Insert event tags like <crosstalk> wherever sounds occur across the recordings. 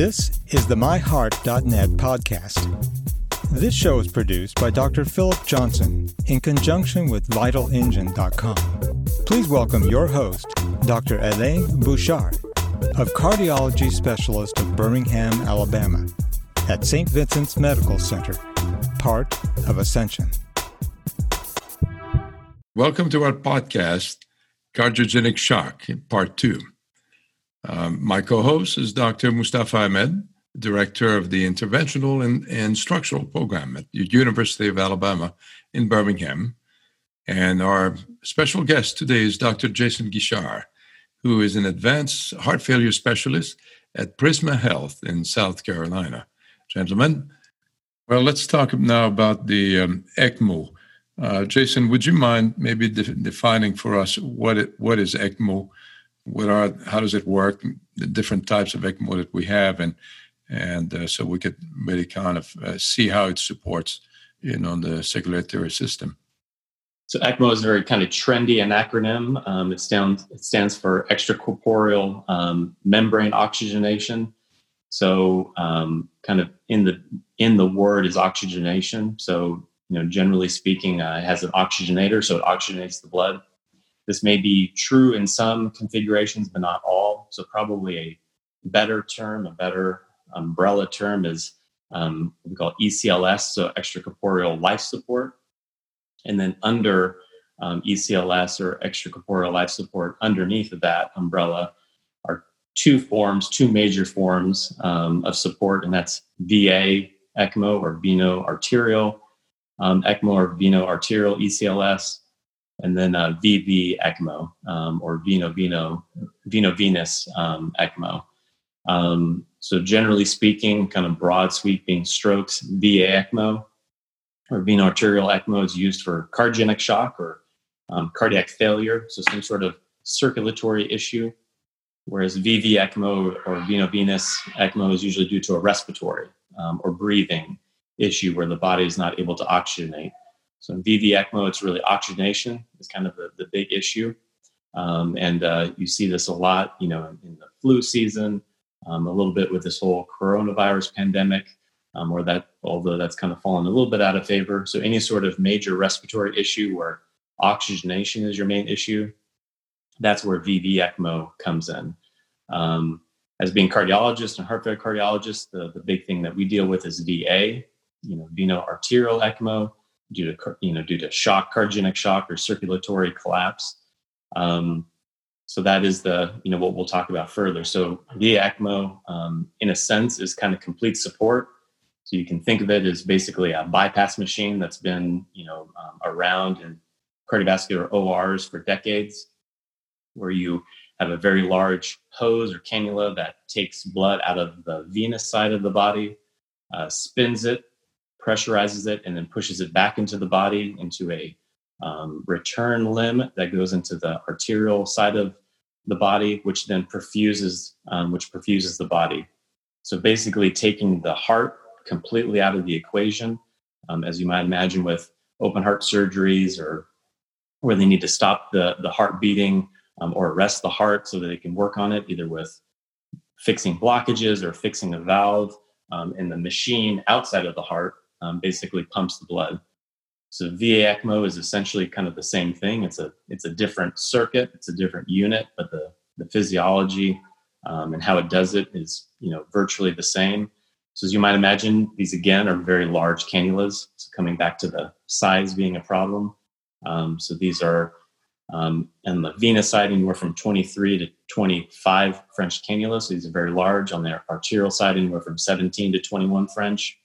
This is the MyHeart.net podcast. This show is produced by Dr. Philip Johnson in conjunction with VitalEngine.com. Please welcome your host, Dr. Alain Bouchard, of Cardiology Specialist of Birmingham, Alabama, at St. Vincent's Medical Center, part of Ascension. Welcome to our podcast, Cardiogenic Shock, Part 2. Um, my co host is Dr. Mustafa Ahmed, Director of the Interventional and, and Structural Program at the University of Alabama in Birmingham. And our special guest today is Dr. Jason Guichard, who is an advanced heart failure specialist at Prisma Health in South Carolina. Gentlemen, well, let's talk now about the um, ECMO. Uh, Jason, would you mind maybe de- defining for us what it, what is ECMO? What are how does it work? The different types of ECMO that we have, and and uh, so we could really kind of uh, see how it supports you know the circulatory system. So ECMO is a very kind of trendy an acronym. Um, it stands it stands for extracorporeal um, membrane oxygenation. So um, kind of in the in the word is oxygenation. So you know, generally speaking, uh, it has an oxygenator, so it oxygenates the blood. This may be true in some configurations, but not all. So probably a better term, a better umbrella term is um, we call ECLS, so extracorporeal life support. And then under um, ECLS or extracorporeal life support, underneath of that umbrella are two forms, two major forms um, of support, and that's VA ECMO or veno arterial um, ECMO or veno arterial ECLS, and then uh, VV ECMO um, or veno veno veno venous um, ECMO. Um, so generally speaking, kind of broad sweeping strokes, VA ECMO or veno arterial ECMO is used for cardiogenic shock or um, cardiac failure, so some sort of circulatory issue. Whereas VV ECMO or veno venous ECMO is usually due to a respiratory um, or breathing issue where the body is not able to oxygenate. So in VV ECMO, it's really oxygenation is kind of the, the big issue. Um, and uh, you see this a lot, you know, in, in the flu season, um, a little bit with this whole coronavirus pandemic, um, or that, although that's kind of fallen a little bit out of favor. So any sort of major respiratory issue where oxygenation is your main issue, that's where VV ECMO comes in. Um, as being cardiologists and heart failure cardiologists, the, the big thing that we deal with is VA, you know, veno arterial ECMO due to, you know, due to shock, cardiogenic shock or circulatory collapse. Um, so that is the, you know, what we'll talk about further. So VA ECMO, um, in a sense, is kind of complete support. So you can think of it as basically a bypass machine that's been, you know, um, around in cardiovascular ORs for decades, where you have a very large hose or cannula that takes blood out of the venous side of the body, uh, spins it pressurizes it, and then pushes it back into the body into a um, return limb that goes into the arterial side of the body, which then perfuses, um, which perfuses the body. So basically, taking the heart completely out of the equation, um, as you might imagine with open heart surgeries or where they need to stop the the heart beating um, or arrest the heart so that they can work on it, either with fixing blockages or fixing a valve um, in the machine outside of the heart um, basically pumps the blood. So VA ECMO is essentially kind of the same thing. It's a it's a different circuit, it's a different unit, but the the physiology um, and how it does it is you know virtually the same. So as you might imagine, these again are very large cannulas. So coming back to the size being a problem. Um, so these are um, and the venous side anywhere from 23 to 25 French cannulas. So these are very large. On the arterial side, anywhere from 17 to 21 French.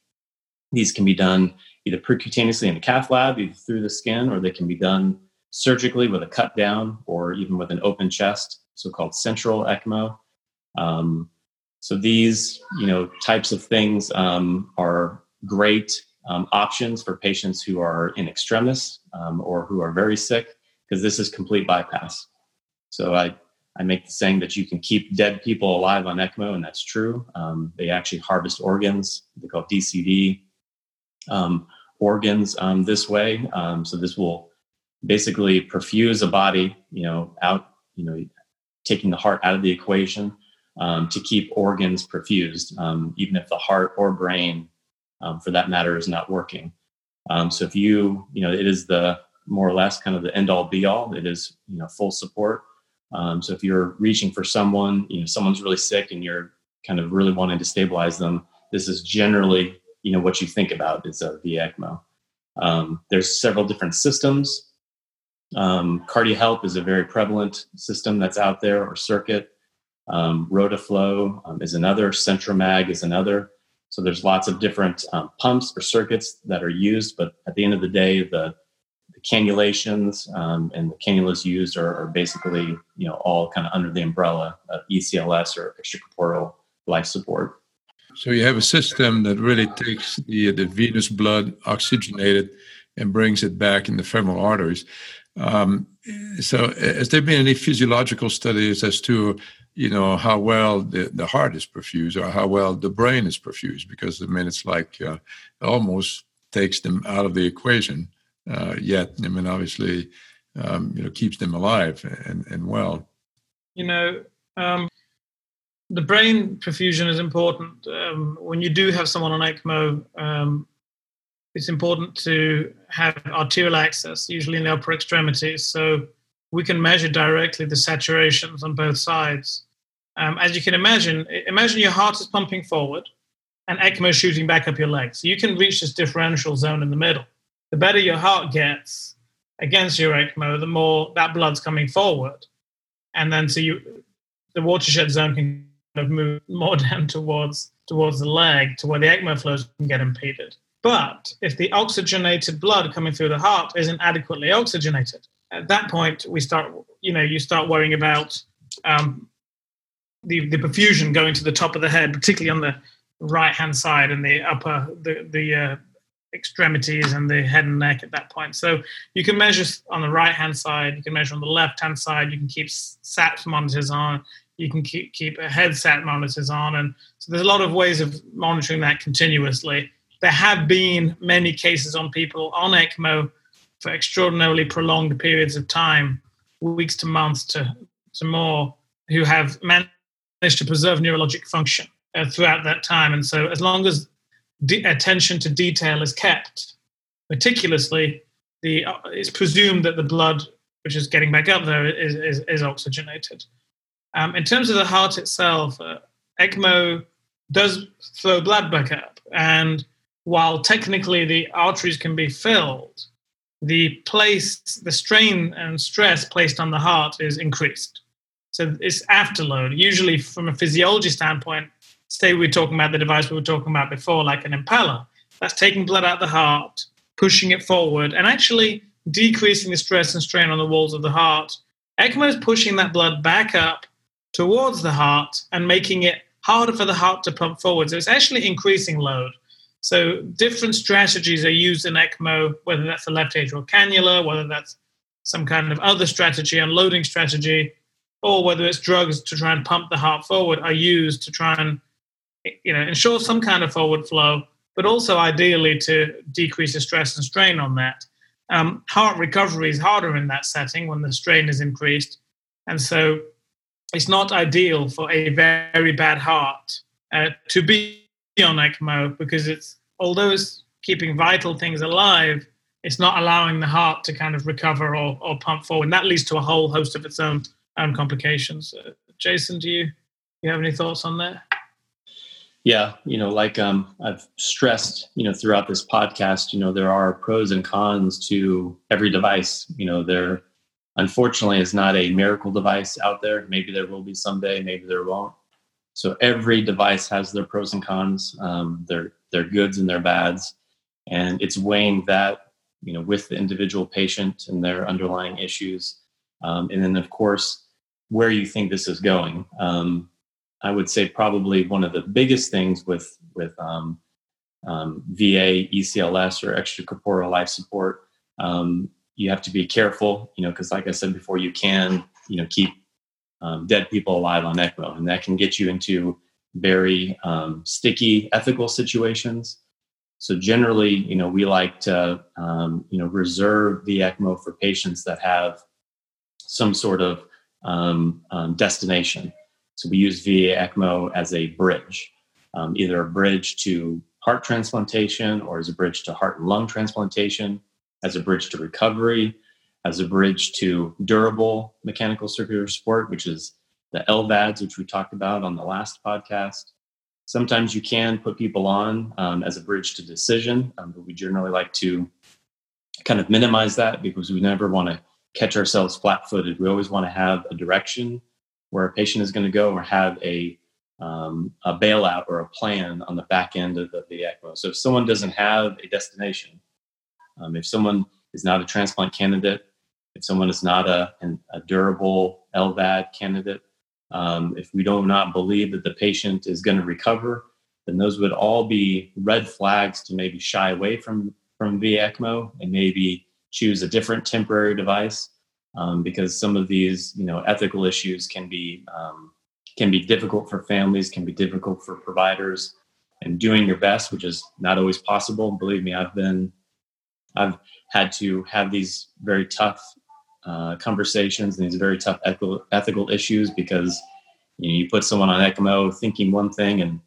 These can be done either percutaneously in the cath lab, either through the skin, or they can be done surgically with a cut down or even with an open chest, so-called central ECMO. Um, so these, you know, types of things um, are great um, options for patients who are in extremis um, or who are very sick, because this is complete bypass. So I, I make the saying that you can keep dead people alive on ECMO, and that's true. Um, they actually harvest organs. They call DCD um, organs um, this way. Um, so this will basically perfuse a body, you know, out, you know, taking the heart out of the equation. um, to keep organs perfused, um, even if the heart or brain, for that matter, is not working. So if you, you know, it is the more or less kind of the end all be all. It is, you know, full support. Um, so if you're reaching for someone, you know, someone's really sick and you're kind of really wanting to stabilize them, this is generally, you know, what you think about is a VECMO. Um, there's several different systems. Um, CardioHelp is a very prevalent system that's out there, or circuit. Um, Rotaflow um, is another. CentriMag is another. So there's lots of different um, pumps or circuits that are used, but at the end of the day, the, the cannulations um, and the cannulas used are, are, basically, you know, all kind of under the umbrella of ECLS or extracorporeal life support. So you have a system that really takes the the venous blood, oxygenated, and brings it back in the femoral arteries. Um, so, has there been any physiological studies as to you know how well the, the heart is perfused or how well the brain is perfused? Because I mean, it's like uh, almost takes them out of the equation. Uh, yet, I mean, obviously, um, you know, keeps them alive and, and well. You know, um, the brain perfusion is important. Um, when you do have someone on ECMO, um, it's important to have arterial access, usually in the upper extremities, so we can measure directly the saturations on both sides. Um, as you can imagine, imagine your heart is pumping forward and ECMO shooting back up your legs. So you can reach this differential zone in the middle. The better your heart gets against your ECMO, the more that blood's coming forward. And then so you, the watershed zone can of move more <laughs> down towards towards the leg to where the ECMO flows can get impeded. But if the oxygenated blood coming through the heart isn't adequately oxygenated, at that point we start, you know, you start worrying about um, the the perfusion going to the top of the head, particularly on the right hand side and the upper the the uh, extremities and the head and neck at that point. So you can measure on the right hand side, you can measure on the left hand side, you can keep SAT monitors on, you can keep keep a headset monitors on, and so there's a lot of ways of monitoring that continuously. There have been many cases on people on ECMO for extraordinarily prolonged periods of time, weeks to months to to more, who have managed to preserve neurologic function uh, throughout that time. And so, as long as de- attention to detail is kept meticulously, the uh, it's presumed that the blood which is getting back up there is, is, is oxygenated. Um, in terms of the heart itself, uh, ECMO does flow blood back up. And while technically the arteries can be filled, the place, the strain and stress placed on the heart is increased. So it's afterload. Usually, from a physiology standpoint, say we're talking about the device we were talking about before, like an Impella, that's taking blood out the heart, pushing it forward, and actually decreasing the stress and strain on the walls of the heart. ECMO is pushing that blood back up towards the heart and making it harder for the heart to pump forward. So it's actually increasing load. So different strategies are used in ECMO, whether that's the left atrial cannula, whether that's some kind of other strategy, unloading strategy, or whether it's drugs to try and pump the heart forward, are used to try and you know ensure some kind of forward flow, but also ideally to decrease the stress and strain on that. Um, heart recovery is harder in that setting when the strain is increased, and so it's not ideal for a very bad heart uh, to be on ECMO because it's although it's keeping vital things alive, it's not allowing the heart to kind of recover or, or pump forward. And that leads to a whole host of its own own complications. Uh, Jason, do you you have any thoughts on that? Yeah, you know, like um, I've stressed, you know, throughout this podcast, you know, there are pros and cons to every device. You know, there unfortunately is not a miracle device out there. Maybe there will be someday, maybe there won't. So every device has their pros and cons, um, their their goods and their bads, and it's weighing that you know with the individual patient and their underlying issues, um, and then of course where you think this is going. Um, I would say probably one of the biggest things with with um, um, VA, ECLS, or extracorporeal life support um, you have to be careful, you know, because like I said before, you can, you know, keep um, dead people alive on ECMO, and that can get you into very um, sticky ethical situations. So generally, you know, we like to, um, you know, reserve the ECMO for patients that have some sort of um, um, destination. So we use VA ECMO as a bridge, um, either a bridge to heart transplantation or as a bridge to heart and lung transplantation, as a bridge to recovery, as a bridge to durable mechanical circulatory support, which is the LVADs, which we talked about on the last podcast. Sometimes you can put people on um, as a bridge to decision, um, but we generally like to kind of minimize that because we never want to catch ourselves flat footed. We always want to have a direction where a patient is going to go or have a um, a bailout or a plan on the back end of the, the ECMO. So if someone doesn't have a destination, um, if someone is not a transplant candidate, if someone is not a, an, a durable LVAD candidate, um, if we do not believe that the patient is going to recover, then those would all be red flags to maybe shy away from from VA ECMO and maybe choose a different temporary device um, because some of these you know ethical issues can be um, can be difficult for families, can be difficult for providers, and doing your best, which is not always possible. Believe me, I've been I've had to have these very tough uh, conversations and these very tough ethical, ethical issues because you know you put someone on ECMO thinking one thing and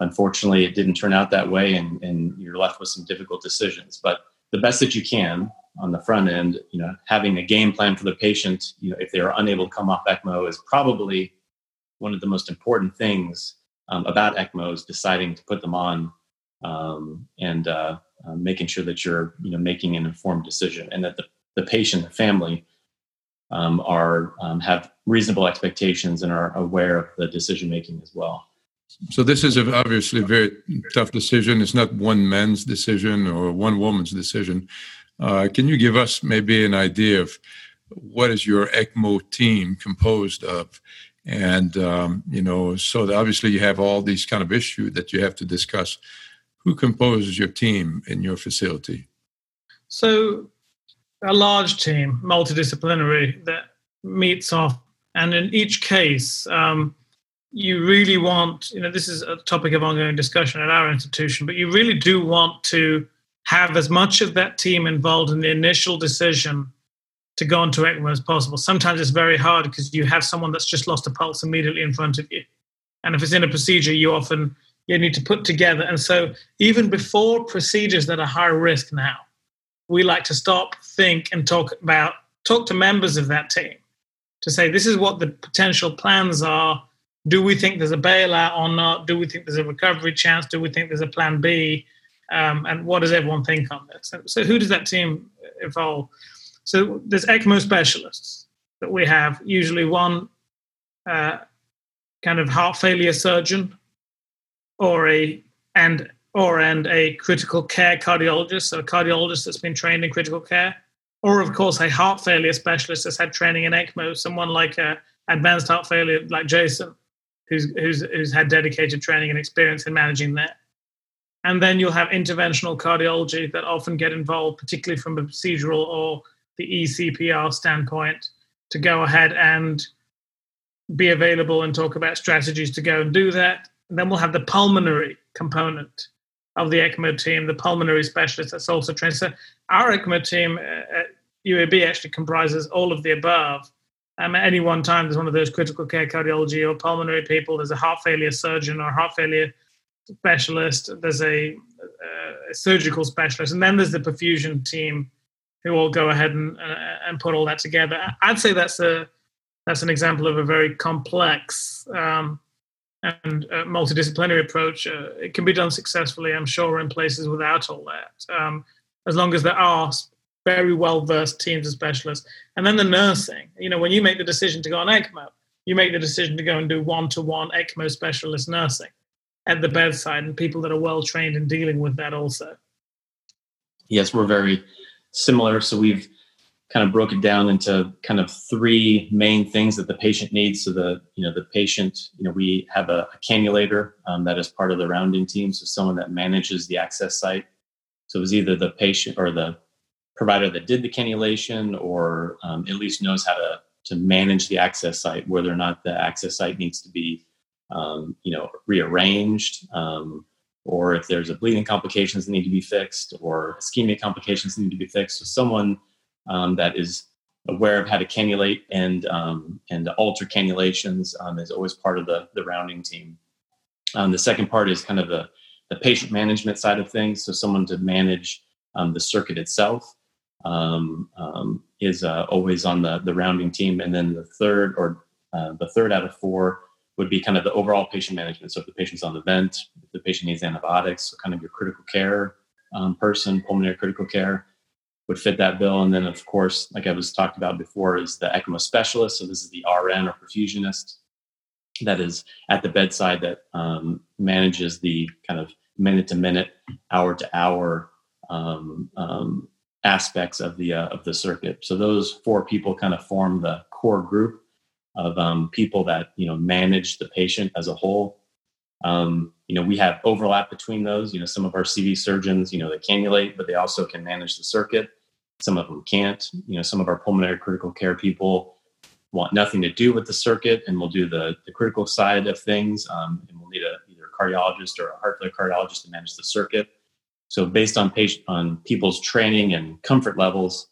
unfortunately it didn't turn out that way and, and you're left with some difficult decisions. But the best that you can on the front end you know having a game plan for the patient you know if they are unable to come off ecmo is probably one of the most important things um, about ecmos deciding to put them on um, and uh, uh, making sure that you're you know making an informed decision and that the the patient, the family, um, are um, have reasonable expectations and are aware of the decision making as well. So this is obviously a very tough decision. It's not one man's decision or one woman's decision. Uh, can you give us maybe an idea of what is your ECMO team composed of? And um, you know, so obviously you have all these kind of issues that you have to discuss. Who composes your team in your facility? So a large team, multidisciplinary, that meets off. And in each case, um, you really want, you know, this is a topic of ongoing discussion at our institution, but you really do want to have as much of that team involved in the initial decision to go on into ECMO as possible. Sometimes it's very hard because you have someone that's just lost a pulse immediately in front of you. And if it's in a procedure, you often you need to put together. And so even before procedures that are high risk now, we like to stop, think, and talk about talk to members of that team to say this is what the potential plans are. Do we think there's a bailout or not? Do we think there's a recovery chance? Do we think there's a plan B? Um, and what does everyone think on this? So, so, who does that team involve? So there's ECMO specialists that we have, usually one uh, kind of heart failure surgeon or a and or and a critical care cardiologist, so a cardiologist that's been trained in critical care, or of course a heart failure specialist that's had training in ECMO, someone like a advanced heart failure like Jason, who's who's who's had dedicated training and experience in managing that. And then you'll have interventional cardiology that often get involved, particularly from a procedural or the ECPR standpoint, to go ahead and be available and talk about strategies to go and do that. And then we'll have the pulmonary component of the ECMO team, the pulmonary specialist that's also trained. So our ECMO team at UAB actually comprises all of the above. Um, at any one time, there's one of those critical care cardiology or pulmonary people. There's a heart failure surgeon or heart failure specialist. There's a, a surgical specialist, and then there's the perfusion team who will go ahead and uh, and put all that together. I'd say that's a that's an example of a very complex um, and multidisciplinary approach, uh, it can be done successfully, I'm sure, in places without all that, um, as long as there are very well versed teams of specialists. And then the nursing, you know, when you make the decision to go on ECMO, you make the decision to go and do one to one ECMO specialist nursing at the bedside and people that are well trained in dealing with that also. Yes, we're very similar. So we've kind of broke it down into kind of three main things that the patient needs. So the you know the patient, you know, we have a, a cannulator um, that is part of the rounding team. So someone that manages the access site. So it was either the patient or the provider that did the cannulation, or um, at least knows how to to manage the access site, whether or not the access site needs to be um, you know rearranged. Um, or if there's a bleeding complications that need to be fixed, or ischemia complications that need to be fixed, so someone um, that is aware of how to cannulate and um, and alter cannulations um, is always part of the the rounding team. Um, the second part is kind of the the patient management side of things. So someone to manage um, the circuit itself um, is uh, always on the the rounding team. And then the third or uh, the third out of four would be kind of the overall patient management. So if the patient's on the vent, if the patient needs antibiotics, so kind of your critical care person, pulmonary critical care would fit that bill. And then, of course, like I was talked about before, is the ECMO specialist. So this is the RN or perfusionist that is at the bedside that um, manages the kind of minute to minute, hour to hour um, um, aspects of the uh, of the circuit. So those four people kind of form the core group of um, people that you know manage the patient as a whole. Um, you know, we have overlap between those. You know, some of our CV surgeons, you know, they cannulate, but they also can manage the circuit. Some of them can't. You know, some of our pulmonary critical care people want nothing to do with the circuit and we'll do the, the critical side of things. Um, and we'll need a, either a cardiologist or a heart failure cardiologist to manage the circuit. So based on patient on people's training and comfort levels,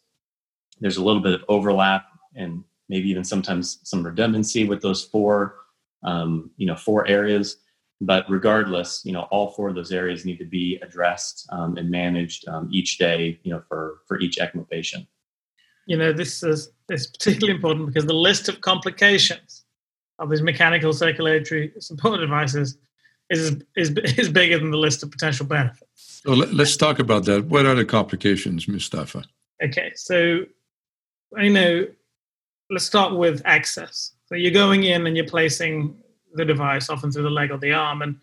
there's a little bit of overlap and maybe even sometimes some redundancy with those four, um, you know, four areas. But regardless, you know, all four of those areas need to be addressed um, and managed um, each day, you know, for for each ECMO patient. You know, this is is particularly important because the list of complications of these mechanical circulatory support devices is is is bigger than the list of potential benefits. So let's talk about that. What are the complications, Mustafa? Okay, so you know, let's start with access. So you're going in and you're placing the device, often through the leg or the arm, and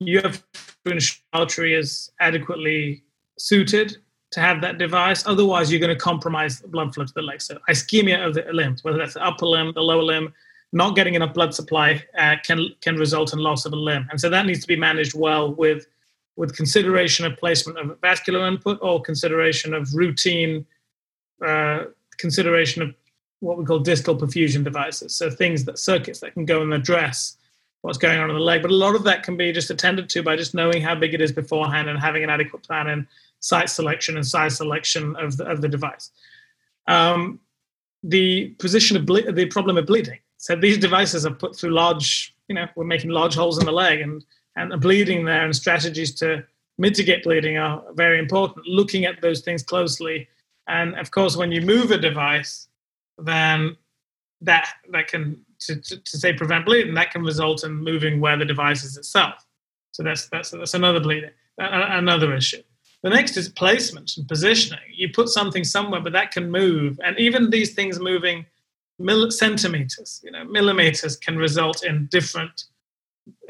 you have to ensure is adequately suited to have that device. Otherwise, you're going to compromise blood flow to the leg. So ischemia of the limbs, whether that's the upper limb, the lower limb, not getting enough blood supply uh, can can result in loss of a limb, and so that needs to be managed well with with consideration of placement of vascular input or consideration of routine uh, consideration of what we call distal perfusion devices. So things that circuits that can go and address what's going on in the leg. But a lot of that can be just attended to by just knowing how big it is beforehand and having an adequate plan and site selection and size selection of the, of the device. Um, the position of ble- the problem of bleeding. So these devices are put through large, you know, we're making large holes in the leg and and the bleeding there and strategies to mitigate bleeding are very important. Looking at those things closely, and of course, when you move a device, then that that can to, to, say prevent bleeding, that can result in moving where the device is itself. So that's that's that's another bleeding, another issue. The next is placement and positioning. You put something somewhere, but that can move, and even these things moving centimeters, you know, millimeters, can result in different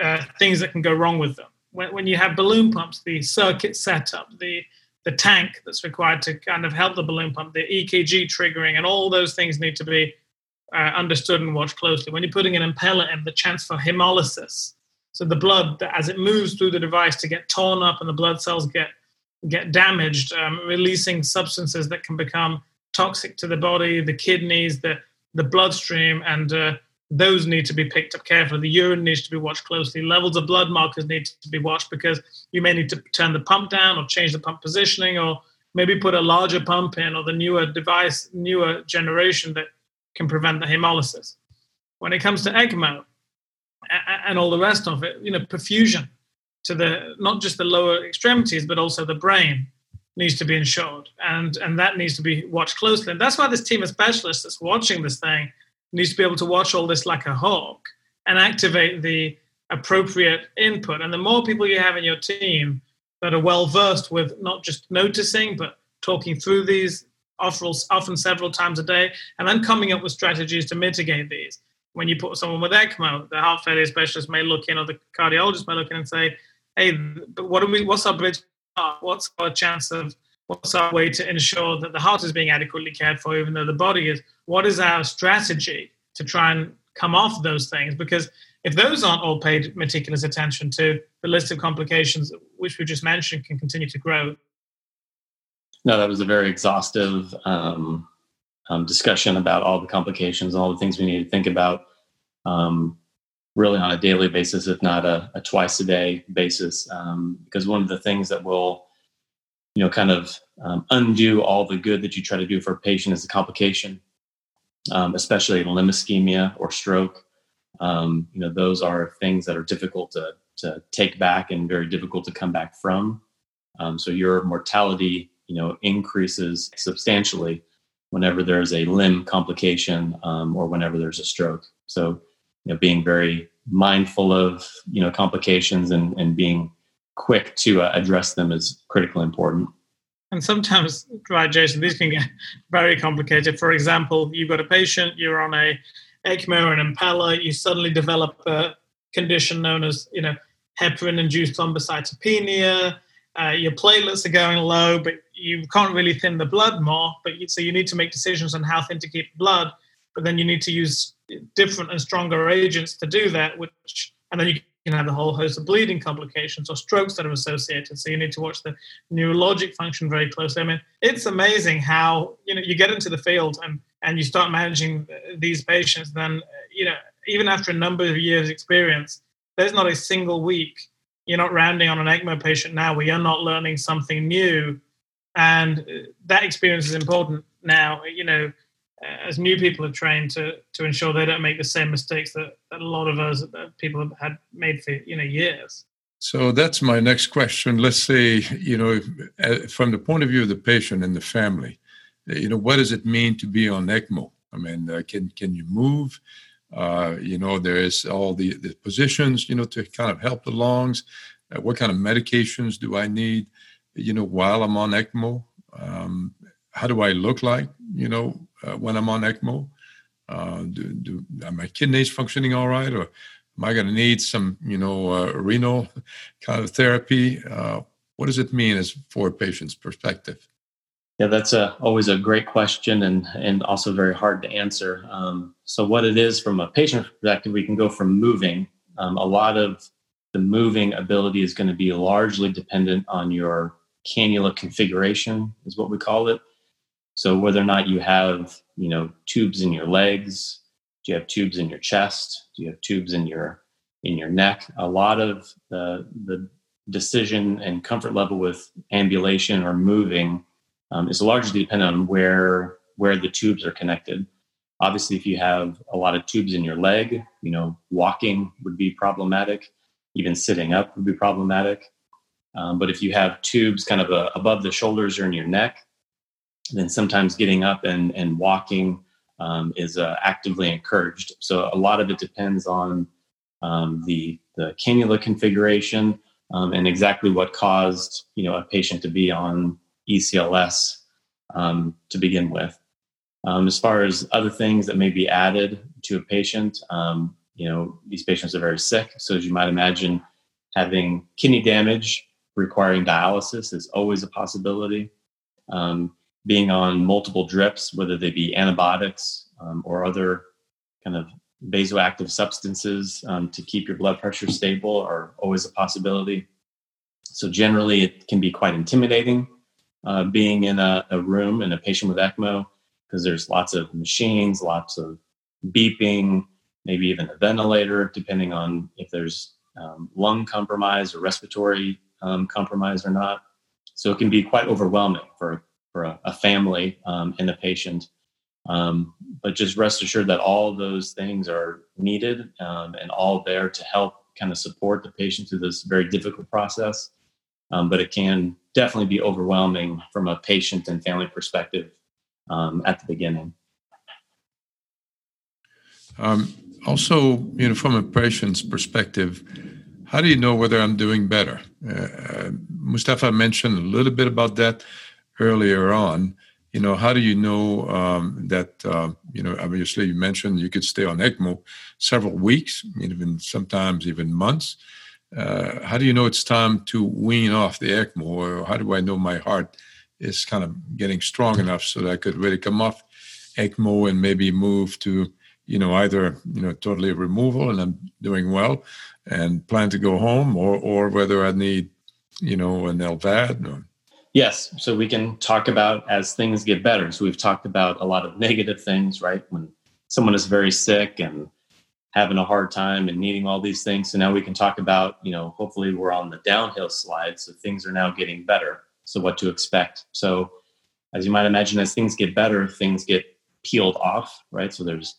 uh, things that can go wrong with them. When, when you have balloon pumps, the circuit setup, the the tank that's required to kind of help the balloon pump, the EKG triggering, and all those things need to be uh, understood and watched closely. When you're putting an Impella in, the chance for hemolysis, so the blood as it moves through the device to get torn up and the blood cells get get damaged, um, releasing substances that can become toxic to the body, the kidneys, the the bloodstream, and uh, those need to be picked up carefully. The urine needs to be watched closely. Levels of blood markers need to be watched because you may need to turn the pump down or change the pump positioning or maybe put a larger pump in or the newer device, newer generation that can prevent the hemolysis. When it comes to ECMO and all the rest of it, you know, perfusion to the not just the lower extremities but also the brain needs to be ensured, and and that needs to be watched closely. And that's why this team of specialists that's watching this thing needs to be able to watch all this like a hawk and activate the appropriate input. And the more people you have in your team that are well versed with not just noticing but talking through these often several times a day, and then coming up with strategies to mitigate these. When you put someone with ECMO, the heart failure specialist may look in, or the cardiologist may look in and say, "Hey, what are we? What's our bridge? What's our chance of? What's our way to ensure that the heart is being adequately cared for, even though the body is? What is our strategy to try and come off those things? Because if those aren't all paid meticulous attention to, the list of complications which we just mentioned can continue to grow no, that was a very exhaustive um, um, discussion about all the complications and all the things we need to think about, um, really on a daily basis, if not a, a twice a day basis. Um, because one of the things that will, you know, kind of um, undo all the good that you try to do for a patient is the complication. um, especially limb ischemia or stroke. You know, those are things that are difficult to, to take back and very difficult to come back from. So your mortality, you know, increases substantially whenever there's a limb complication um, or whenever there's a stroke. So, you know, being very mindful of you know complications and, and being quick to uh, address them is critically important. And sometimes, right, Jason, these can get very complicated. For example, you've got a patient, you're on a ECMO or an Impella, you suddenly develop a condition known as, you know, heparin-induced thrombocytopenia. Uh, your platelets are going low, but you can't really thin the blood more. But you, so you need to make decisions on how thin to keep blood. But then you need to use different and stronger agents to do that. Which and then you can have a whole host of bleeding complications or strokes that are associated. So you need to watch the neurologic function very closely. I mean, it's amazing how you know you get into the field and and you start managing these patients. Then you know even after a number of years experience, there's not a single week you're not rounding on an ECMO patient now where you're not learning something new, and that experience is important now. You know as new people are trained to to ensure they don't make the same mistakes that, that a lot of us people have had made for you know years. So that's my next question. Let's say you know uh, from the point of view of the patient and the family, uh, you know what does it mean to be on ECMO? I mean, uh, can can you move? Uh, you know, there is all the, the positions, you know, to kind of help the lungs. Uh, what kind of medications do I need, you know, while I'm on ECMO? Um, how do I look like, you know, uh, when I'm on ECMO? Uh, do, do are my kidneys functioning all right, or am I going to need some, you know, uh, renal <laughs> kind of therapy? Uh, what does it mean as for a patient's perspective? Yeah, that's a, always a great question and and also very hard to answer. Um, so, what it is from a patient perspective, we can go from moving. Um, a lot of the moving ability is going to be largely dependent on your cannula configuration, is what we call it. So whether or not you have, you know, tubes in your legs, do you have tubes in your chest, do you have tubes in your in your neck? A lot of the the decision and comfort level with ambulation or moving um, is largely dependent on where where the tubes are connected. Obviously, if you have a lot of tubes in your leg, you know, walking would be problematic. Even sitting up would be problematic. Um, but if you have tubes kind of uh, above the shoulders or in your neck, then sometimes getting up and, and walking um, is uh, actively encouraged. So a lot of it depends on um, the, the cannula configuration um, and exactly what caused you know a patient to be on ECLS um, to begin with. Um, as far as other things that may be added to a patient, you know these patients are very sick. So as you might imagine, having kidney damage requiring dialysis is always a possibility. Um, being on multiple drips, whether they be antibiotics um, or other kind of vasoactive substances um, to keep your blood pressure stable, are always a possibility. So, generally, it can be quite intimidating uh, being in a, a room in a patient with ECMO because there's lots of machines, lots of beeping, maybe even a ventilator, depending on if there's um, lung compromise or respiratory um, or not. So it can be quite overwhelming for for a, a family um, and a patient. Um, but just rest assured that all those things are needed um, and all there to help kind of support the patient through this very difficult process. Um, but it can definitely be overwhelming from a patient and family perspective um, at the beginning. Also, you know, from a patient's perspective, how do you know whether I'm doing better? Uh, Mustafa mentioned a little bit about that earlier on, you know, how do you know um, that, uh, you know, obviously you mentioned you could stay on ECMO several weeks, even sometimes even months. Uh, how do you know it's time to wean off the ECMO? Or how do I know my heart is kind of getting strong enough so that I could really come off ECMO and maybe move to, you know, either, you know, totally removal and I'm doing well and plan to go home or, or whether I need, you know, an LVAD or Yes. So we can talk about as things get better. So we've talked about a lot of negative things, right? When someone is very sick and having a hard time and needing all these things. So now we can talk about, you know, hopefully we're on the downhill slide. So things are now getting better. So what to expect. So as you might imagine, as things get better, things get peeled off, right? So there's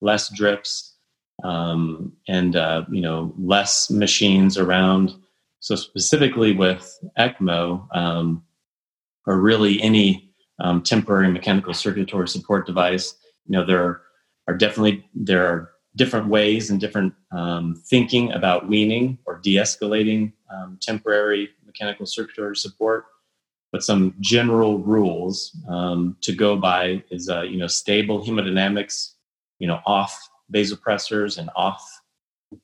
less drips um, and uh, you know less machines around. So specifically with ECMO, um, or really any um, temporary mechanical circulatory support device, you know there are definitely there are different ways and different um, thinking about weaning or de-escalating um, temporary mechanical circulatory support but some general rules um, to go by is uh, you know stable hemodynamics you know off vasopressors and off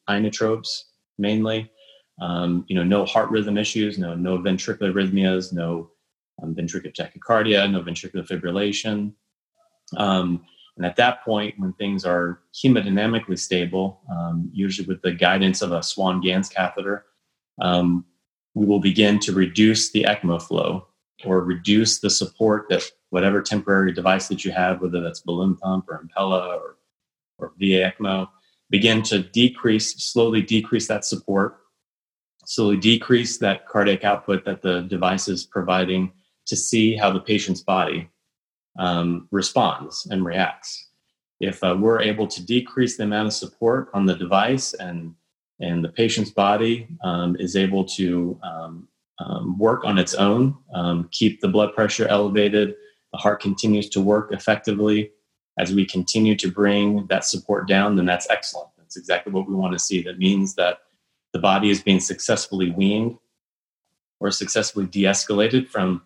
inotropes mainly. Um, you know no heart rhythm issues no no ventricular arrhythmias no um, ventricular tachycardia no ventricular fibrillation. Um, and at that point, when things are hemodynamically stable, um, usually with the guidance of a Swan Ganz catheter, um, we will begin to reduce the ECMO flow or reduce the support that whatever temporary device that you have, whether that's balloon pump or Impella or, or VA ECMO, begin to decrease, slowly decrease that support, slowly decrease that cardiac output that the device is providing to see how the patient's body um, responds and reacts. If uh, we're able to decrease the amount of support on the device and and the patient's body um, is able to um, um work on its own, um, keep the blood pressure elevated, the heart continues to work effectively. As we continue to bring that support down, then that's excellent. That's exactly what we want to see. That means that the body is being successfully weaned or successfully de escalated from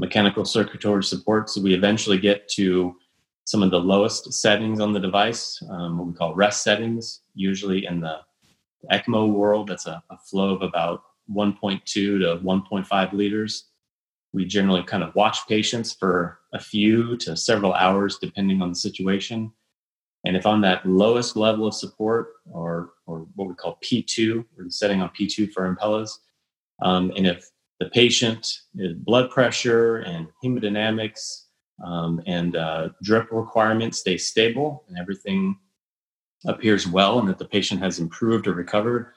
mechanical circulatory support. So we eventually get to some of the lowest settings on the device, um, what we call rest settings. Usually in the ECMO world, that's a, a flow of about 1.2 to 1.5 liters. We generally kind of watch patients for a few to several hours, depending on the situation. And if on that lowest level of support, or or what we call P2, we're setting on P2 for Impellas, um, and if the patient, blood pressure and hemodynamics um, and uh, drip requirements stay stable and everything appears well and that the patient has improved or recovered,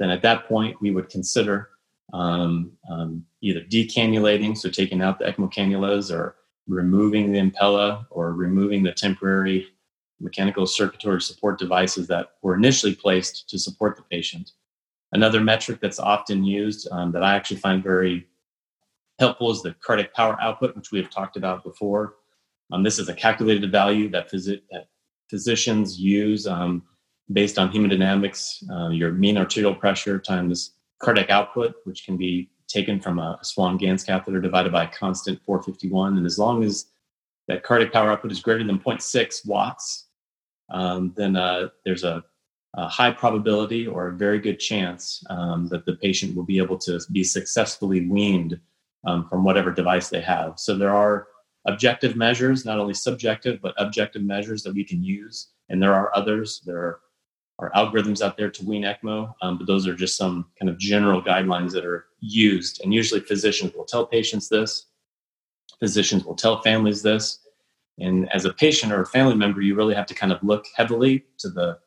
then at that point we would consider um, um, either decannulating, so taking out the ECMO cannulas, or removing the impella, or removing the temporary mechanical circulatory support devices that were initially placed to support the patient. Another metric that's often used um, that I actually find very helpful is the cardiac power output, which we have talked about before. Um, this is a calculated value that, phys- that physicians use um, based on hemodynamics, uh, your mean arterial pressure times cardiac output, which can be taken from a, Swan Ganz catheter divided by a constant 451. And as long as that cardiac power output is greater than 0.6 watts, um, then uh, there's a a high probability or a very good chance um, that the patient will be able to be successfully weaned um, from whatever device they have. So there are objective measures, not only subjective, but objective measures that we can use. And there are others. There are, algorithms out there to wean ECMO, um, but those are just some kind of general guidelines that are used. And usually physicians will tell patients this, physicians will tell families this. And as a patient or a family member, you really have to kind of look heavily to the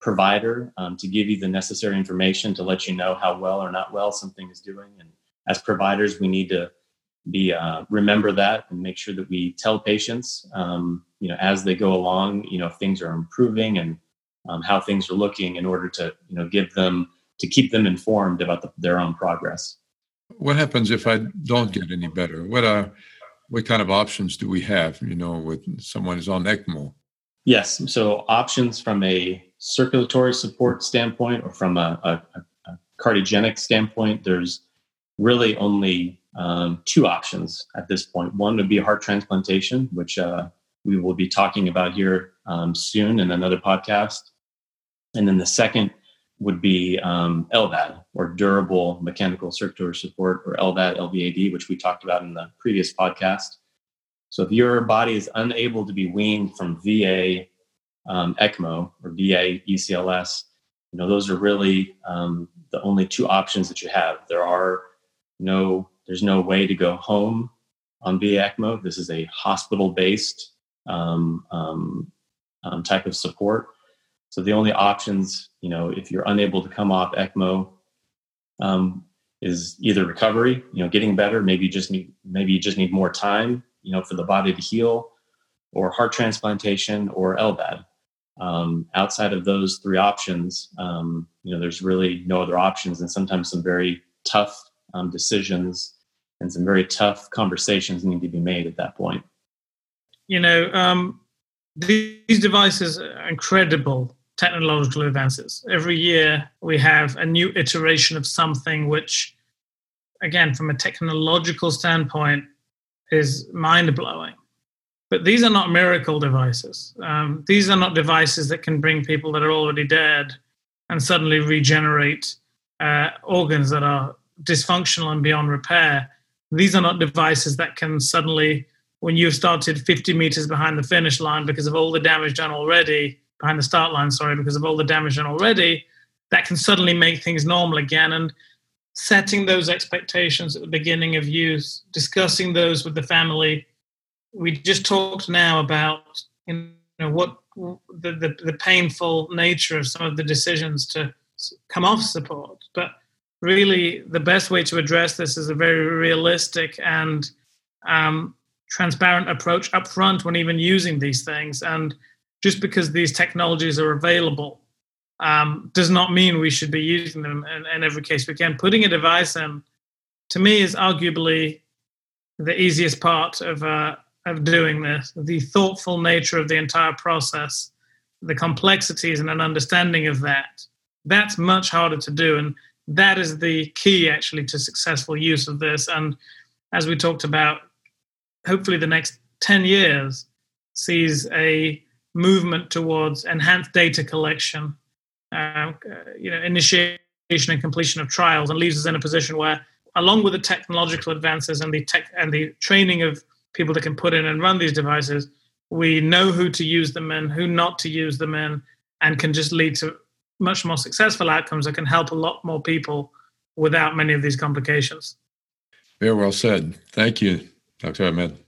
provider um, to give you the necessary information to let you know how well or not well something is doing. And as providers, we need to be uh, remember that and make sure that we tell patients, um, you know, as they go along, you know, if things are improving and um, how things are looking, in order to you know give them to keep them informed about the, their own progress. What happens if I don't get any better? What are what kind of options do we have? You know, with someone is on ECMO. Yes, so options from a circulatory support standpoint or from a, a, a cardiogenic standpoint, there's really only um, two options at this point. One would be heart transplantation, which uh, we will be talking about here um, soon in another podcast. And then the second would be um, LVAD or durable mechanical circulatory support or LVAD, LVAD, which we talked about in the previous podcast. So if your body is unable to be weaned from VA um, ECMO or VA ECLS, you know, those are really um, the only two options that you have. There are no, there's no way to go home on VA ECMO. This is a hospital-based um, um, um, type of support. So the only options, you know, if you're unable to come off ECMO, um, is either recovery, you know, getting better. Maybe you just need maybe you just need more time, you know, for the body to heal, or heart transplantation or LVAD. Um, outside of those three options, um, you know, there's really no other options, and sometimes some very tough um, decisions and some very tough conversations need to be made at that point. You know, um, these devices are incredible technological advances. Every year we have a new iteration of something which, again, from a technological standpoint, is mind blowing. But these are not miracle devices. Um, these are not devices that can bring people that are already dead and suddenly regenerate uh, organs that are dysfunctional and beyond repair. These are not devices that can suddenly, when you've started 50 meters behind the finish line because of all the damage done already, behind the start line, sorry, because of all the damage done already, that can suddenly make things normal again. And setting those expectations at the beginning of use, discussing those with the family. We just talked now about you know what the, the, the painful nature of some of the decisions to come off support, but really the best way to address this is a very realistic and um, transparent approach up front when even using these things. And just because these technologies are available um, does not mean we should be using them in, in, every case we can. Putting a device in, to me, is arguably the easiest part of uh, of doing this. The thoughtful nature of the entire process, the complexities and an understanding of that, that's much harder to do, and that is the key actually to successful use of this. And as we talked about, hopefully the next ten years sees a movement towards enhanced data collection uh, you know, initiation and completion of trials, and leaves us in a position where, along with the technological advances and the tech and the training of people that can put in and run these devices, we know who to use them in, who not to use them in, and can just lead to much more successful outcomes that can help a lot more people without many of these complications. Very well said. Thank you, Dr. Ahmed.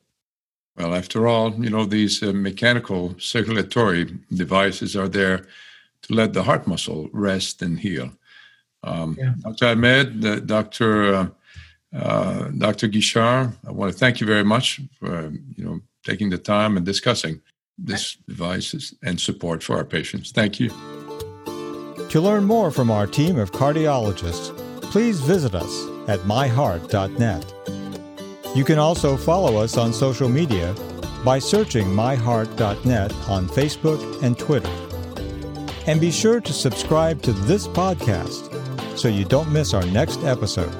Well, after all, you know, these uh, mechanical circulatory devices are there to let the heart muscle rest and heal. Um, yeah. Dr. Ahmed, uh, Dr. Uh, uh, Dr. Guichard, I want to thank you very much for you know taking the time and discussing this devices and support for our patients. Thank you. To learn more from our team of cardiologists, please visit us at myheart.net. You can also follow us on social media by searching myheart.net on Facebook and Twitter. And be sure to subscribe to this podcast so you don't miss our next episode.